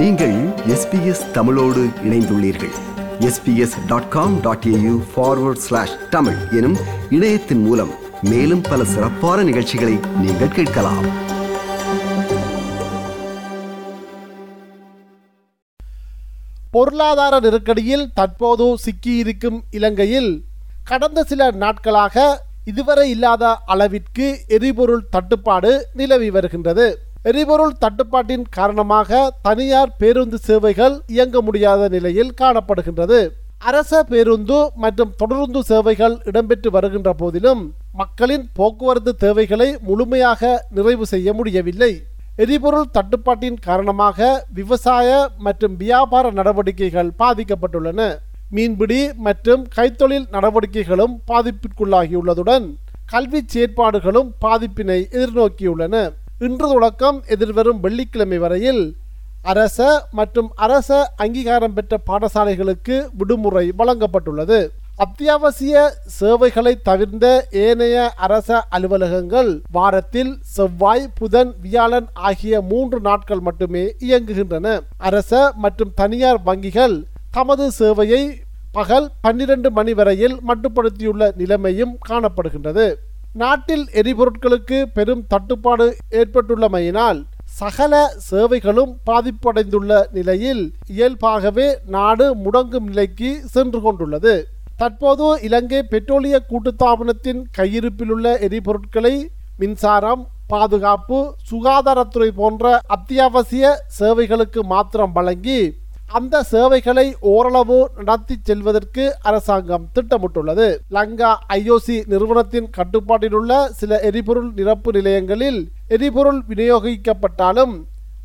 நீங்கள் எஸ்பிஎஸ் தமிழோடு இணைந்துள்ளீர்கள். SBS dot com dot AU forward slash Tamil எனும் இணையத்தின் மூலம் மேலும் பல சிறப்பான நிகழ்ச்சிகளை நீங்கள் கேட்கலாம். பொருளாதார நெருக்கடியில் தற்போது சிக்கியிருக்கும் இலங்கையில் கடந்த சில நாட்களாக இதுவரை இல்லாத அளவிற்கு எரிபொருள் தட்டுப்பாடு நிலவி வருகின்றது. எரிபொருள் தட்டுப்பாட்டின் காரணமாக தனியார் பேருந்து சேவைகள் இயங்க முடியாத நிலையில் காணப்படுகின்றது. அரச பேருந்து மற்றும் தொடருந்து சேவைகள் இடம்பெற்று வருகின்ற போதிலும் மக்களின் போக்குவரத்து தேவைகளை முழுமையாக நிறைவு செய்ய முடியவில்லை. எரிபொருள் தட்டுப்பாட்டின் காரணமாக விவசாய மற்றும் வியாபார நடவடிக்கைகள் பாதிக்கப்பட்டுள்ளன. மீன்பிடி மற்றும் கைத்தொழில் நடவடிக்கைகளும் பாதிப்பிற்குள்ளாகியுள்ளதுடன் கல்வி செயற்பாடுகளும் பாதிப்பினை எதிர்நோக்கியுள்ளன. இன்று தொடக்கம் எதிர்வரும் வெள்ளிக்கிழமை வரையில் அரச மற்றும் அரச அங்கீகாரம் பெற்ற பாடசாலைகளுக்கு விடுமுறை வழங்கப்பட்டுள்ளது. அத்தியாவசிய சேவைகளை தவிர்ந்த ஏனைய அரச அலுவலகங்கள் வாரத்தில் செவ்வாய் புதன் வியாழன் ஆகிய மூன்று நாட்கள் மட்டுமே இயங்குகின்றன. அரச மற்றும் தனியார் வங்கிகள் தமது சேவையை பகல் பன்னிரண்டு மணி வரையில் மட்டுப்படுத்தியுள்ள நிலைமையும் காணப்படுகின்றது. நாட்டில் எரிபொருட்களுக்கு பெரும் தட்டுப்பாடு ஏற்பட்டுள்ளமையினால் சகல சேவைகளும் பாதிப்படைந்துள்ள நிலையில் இயல்பாகவே நாடு முடங்கும் நிலைக்கு சென்று கொண்டுள்ளது. தற்போது இலங்கை பெட்ரோலிய கூட்டுத்தாபனத்தின் கையிருப்பிலுள்ள எரிபொருட்களை மின்சாரம் பாதுகாப்பு சுகாதாரத்துறை போன்ற அத்தியாவசிய சேவைகளுக்கு மாத்திரம் வழங்கி அந்த சேவைகளை ஓரளவு நடத்தி செல்வதற்கு அரசாங்கம் திட்டமிட்டுள்ளது. லங்கா ஐஓசி நிறுவனத்தின் கட்டுப்பாட்டில் உள்ள சில எரிபொருள் நிரப்பு நிலையங்களில் எரிபொருள் விநியோகிக்கப்பட்டாலும்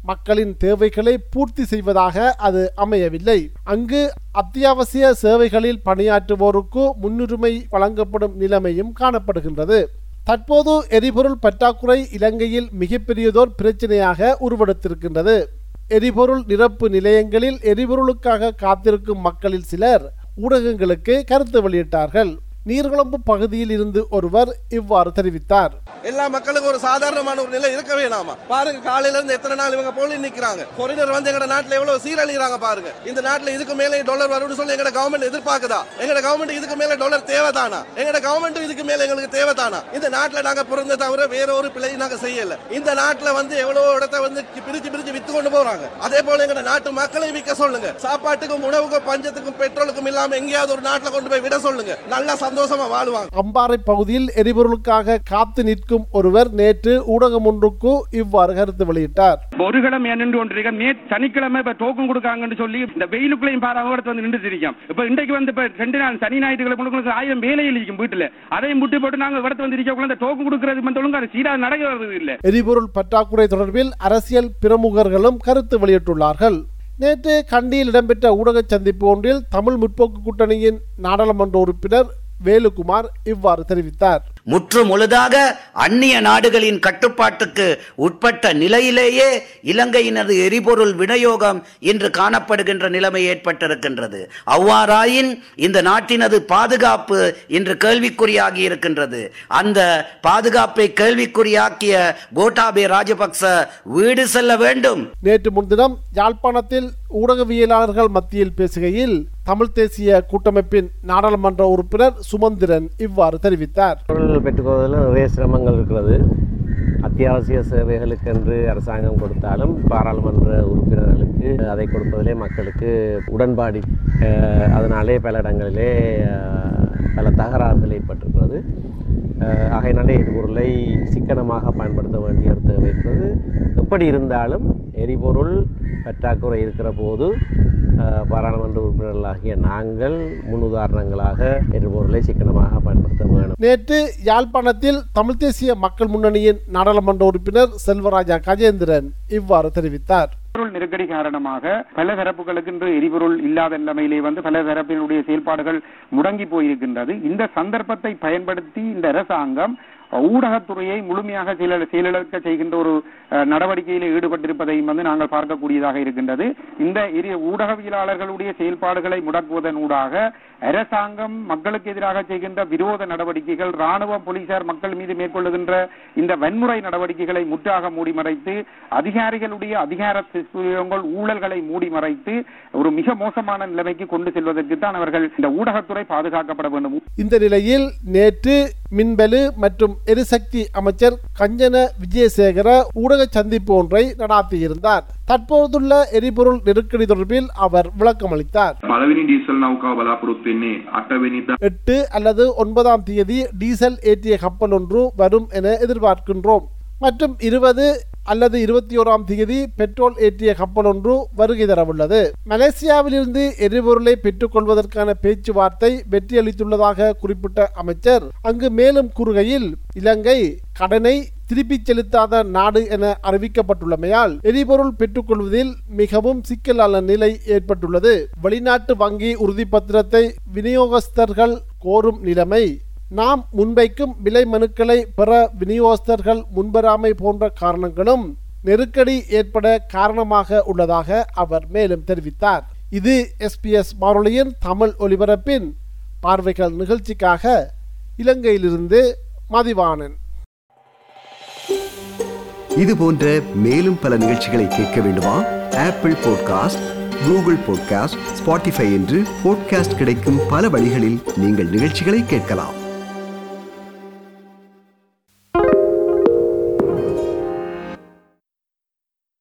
மக்களின் தேவைகளை பூர்த்தி செய்வதாக அது அமையவில்லை. அங்கு அத்தியாவசிய சேவைகளில் பணியாற்றுவோருக்கு முன்னுரிமை வழங்கப்படும் நிலைமையும் காணப்படுகின்றது. தற்போது எரிபொருள் பற்றாக்குறை இலங்கையில் மிகப்பெரியதோர் பிரச்சனையாக உருவெடுத்திருக்கின்றது. எரிபொருள் நிரப்பு நிலையங்களில் எரிபொருளுக்காக காத்திருக்கும் மக்களில் சிலர் ஊடகங்களுக்கு கருத்து வெளியிட்டார்கள். நீர்குழம்பு பகுதியில் இருந்து ஒருவர் இவ்வாறு தெரிவித்தார். எல்லா மக்களுக்கும் ஒரு சாதாரணமான ஒரு நிலை இருக்க வேணாமா பாருங்க காலையில இருந்து எத்தனை நாள் இவங்க போலி நிக்கிறாங்க. கொரினர் வந்து எங்க நாட்டுல எவ்வளவு சீரழிகிறாங்க பாருங்க. இந்த நாட்டுல இதுக்கு மேலே டாலர் வரும்னு சொல்லி எங்க கவர்மெண்ட் எதிர்பார்க்குதா? எங்க கவர்மெண்ட் இதுக்கு மேல டாலர் தேவைதானா? எங்க கவர்மெண்ட் இதுக்கு மேல எங்களுக்கு தேவைதானா? இந்த நாட்டுல நாங்க பிறந்த தவிர வேற ஒரு பிழையும் நாங்க செய்யல. இந்த நாட்டுல வந்து எவ்வளவு இடத்த வந்து பிரிச்சு பிரிச்சு வித்து கொண்டு போறாங்க. அதே போல எங்க நாட்டு மக்களை விற்க சொல்லுங்க. சாப்பாட்டுக்கும் உணவுக்கும் பஞ்சத்துக்கும் பெட்ரோலுக்கும் இல்லாம எங்கேயாவது ஒரு நாட்டுல கொண்டு போய் விட சொல்லுங்க. நல்லா சந்தோஷமா வாழ்வாங்க. அம்பாறை பகுதியில் எரிபொருளுக்காக காத்து நிற்கும் ஒருவர் நேற்று ஊடகம் ஒன்றுக்கு இவ்வாறு கருத்து வெளியிட்டார். ஒரு கிழமை நின்று கொண்டிருக்க சனிக்கிழமை இப்ப டோக்கன் கொடுக்காங்கன்னு சொல்லி இந்த வெயிலுக்குள்ளையும் பாரு வந்து நின்று இருக்கோம் இப்ப இன்றைக்கு வந்து இப்ப ரெண்டு நாள் சனி ஞாயிற்றுக்கிழமை ஆயிரம் வேலையில் இருக்கும் வீட்டுல. அதையும் முட்டி போட்டு நாங்க இடத்து வந்து இருக்கக்குள்ள இந்த டோக்கன் கொடுக்கறது வந்து ஒழுங்கா சீரா நடக்கிறது இல்ல. எரிபொருள் பற்றாக்குறை தொடர்பில் அரசியல் பிரமுகர்களும் கருத்து வெளியிட்டுள்ளார்கள். நேற்று கண்டியில் இடம்பெற்ற ஊடக சந்திப்பு ஒன்றில் தமிழ் முற்போக்கு கூட்டணியின் நாடாளுமன்ற உறுப்பினர் வேலுக்குமார் இவ்வாறு தெரிவித்தார். முற்று முழுதாக அந்நிய நாடுகளின் கட்டுப்பாட்டுக்கு உட்பட்ட நிலையிலேயே இலங்கையினது எரிபொருள் விநியோகம் இன்று காணப்படுகின்ற நிலைமை ஏற்பட்டிருக்கின்றது. அவ்வாறாயின் இந்த நாட்டினது பாதுகாப்பு இன்று கேள்விக்குறியாகி இருக்கின்றது. அந்த பாதுகாப்பை கேள்விக்குறியாக்கிய கோட்டாபே ராஜபக்ச வீடு செல்ல வேண்டும். நேற்று முன்தினம் யாழ்ப்பாணத்தில் ஊடகவியலாளர்கள் மத்தியில் பேசுகையில் தமிழ் தேசிய கூட்டமைப்பின் நாடாளுமன்ற உறுப்பினர் சுமந்திரன் இவ்வாறு தெரிவித்தார். பொருள் பெற்றுக்கொள்வதில் நிறைய சிரமங்கள் இருக்கிறது. அத்தியாவசிய சேவைகளுக்கென்று அரசாங்கம் கொடுத்தாலும் பாராளுமன்ற உறுப்பினர்களுக்கு அதை கொடுப்பதிலே மக்களுக்கு உடன்பாடு அதனாலே பல இடங்களிலே பல தகராறுகள் ஏற்பட்டிருக்கிறது. அஹ், ஆகையினாலே எரிபொருளை சிக்கனமாக பயன்படுத்த வேண்டிய ஒரு தேவை இருக்கிறது. எப்படி இருந்தாலும் எரிபொருள் பற்றாக்குறை இருக்கிற போது பாராளுமன்ற உறுப்பினர்களாகிய நாங்கள் முன்னுதாரணங்களாக எரிபொருளை சிக்கனமாக பயன்படுத்த வேணும் நேற்று யாழ்ப்பாணத்தில் தமிழ் தேசிய மக்கள் முன்னணியின் நாடாளுமன்ற உறுப்பினர் செல்வராஜா கஜேந்திரன் இவ்வாறு தெரிவித்தார். எரிபொருள் நெருக்கடி காரணமாக பல தரப்புகளுக்கு இன்று எரிபொருள் இல்லாத நிலைமையிலே வந்து பல தரப்பினுடைய செயல்பாடுகள் முடங்கி போயிருக்கின்றது. இந்த சந்தர்ப்பத்தை பயன்படுத்தி இந்த அரசாங்கம் ஊடகத்துறையை முழுமையாக செயல- செயலிழக்க செய்கின்ற ஒரு நடவடிக்கையில் ஈடுபட்டிருப்பதையும் வந்து நாங்கள் பார்க்கக்கூடியதாக இருக்கின்றது. இந்த இரு ஊடகவியலாளர்களுடைய செயல்பாடுகளை முடக்குவதன் ஊடாக அரசாங்கம் மக்களுக்கு எதிராக செய்கின்ற விரோத நடவடிக்கைகள் ராணுவம் போலீசார் மக்கள் மீது மேற்கொள்ளுகின்ற இந்த வன்முறை நடவடிக்கைகளை முற்றாக மூடி மறைத்து அதிகாரிகளுடைய அதிகார ஊழல்களை மூடி மறைத்து ஒரு மிக மோசமான நிலைமைக்கு கொண்டு செல்வதற்கு தான் அவர்கள் இந்த ஊடகத்துறை பாதுகாக்கப்பட வேண்டும். இந்த நிலையில் நேற்று மின்பலு மற்றும் எரிசக்தி அமைச்சர் கஞ்சன விஜயசேகர ஊடக சந்திப்பு ஒன்றை நடாத்தியிருந்தார். தற்போதுள்ள எரிபொருள் நெருக்கடி தொடர்பில் அவர் விளக்கம் அளித்தார். எட்டு அல்லது ஒன்பதாம் தேதி டீசல் ஏற்றிய கப்பல் ஒன்று வரும் என எதிர்பார்க்கின்றோம். மற்றும் இருபது அல்லது இருபத்தி ஓராம் தேதி பெட்ரோல் ஏற்றிய கப்பல் ஒன்று வருகை தரவுள்ளது. மலேசியாவிலிருந்து எரிபொருளை பெற்றுக்கொள்வதற்கான பேச்சுவார்த்தை வெற்றியளித்துள்ளதாக குறிப்பிட்ட அமைச்சர். அங்கு மேலும் கூறுகையில் இலங்கை கடனை திருப்பிச் செலுத்தாத நாடு என அறிவிக்கப்பட்டுள்ளமையால் எரிபொருள் பெற்றுக்கொள்வதில் மிகவும் சிக்கலான நிலை ஏற்பட்டுள்ளது. வெளிநாட்டு வங்கி உறுதிப்பத்திரத்தை விநியோகஸ்தர்கள் கோரும் நிலைமை நாம் முன்வைக்கும் விலை மனுக்களை பெற விநியோகஸ்தர்கள் முன்வராமை போன்ற காரணங்களும் நெருக்கடி ஏற்பட காரணமாக உள்ளதாக அவர் மேலும் தெரிவித்தார். இது எஸ்பிஎஸ் வானொலியின் தமிழ் ஒலிபரப்பின் பார்வைகள் நிகழ்ச்சிக்காக இலங்கையிலிருந்து மதிவாணன். இது போன்ற மேலும் பல நிகழ்ச்சிகளை கேட்க வேண்டுமா? Apple podcast Google podcast Spotify என்று பாட்காஸ்ட் கிடைக்கும் பல வழிகளில் நீங்கள் நிகழ்ச்சிகளை கேட்கலாம்.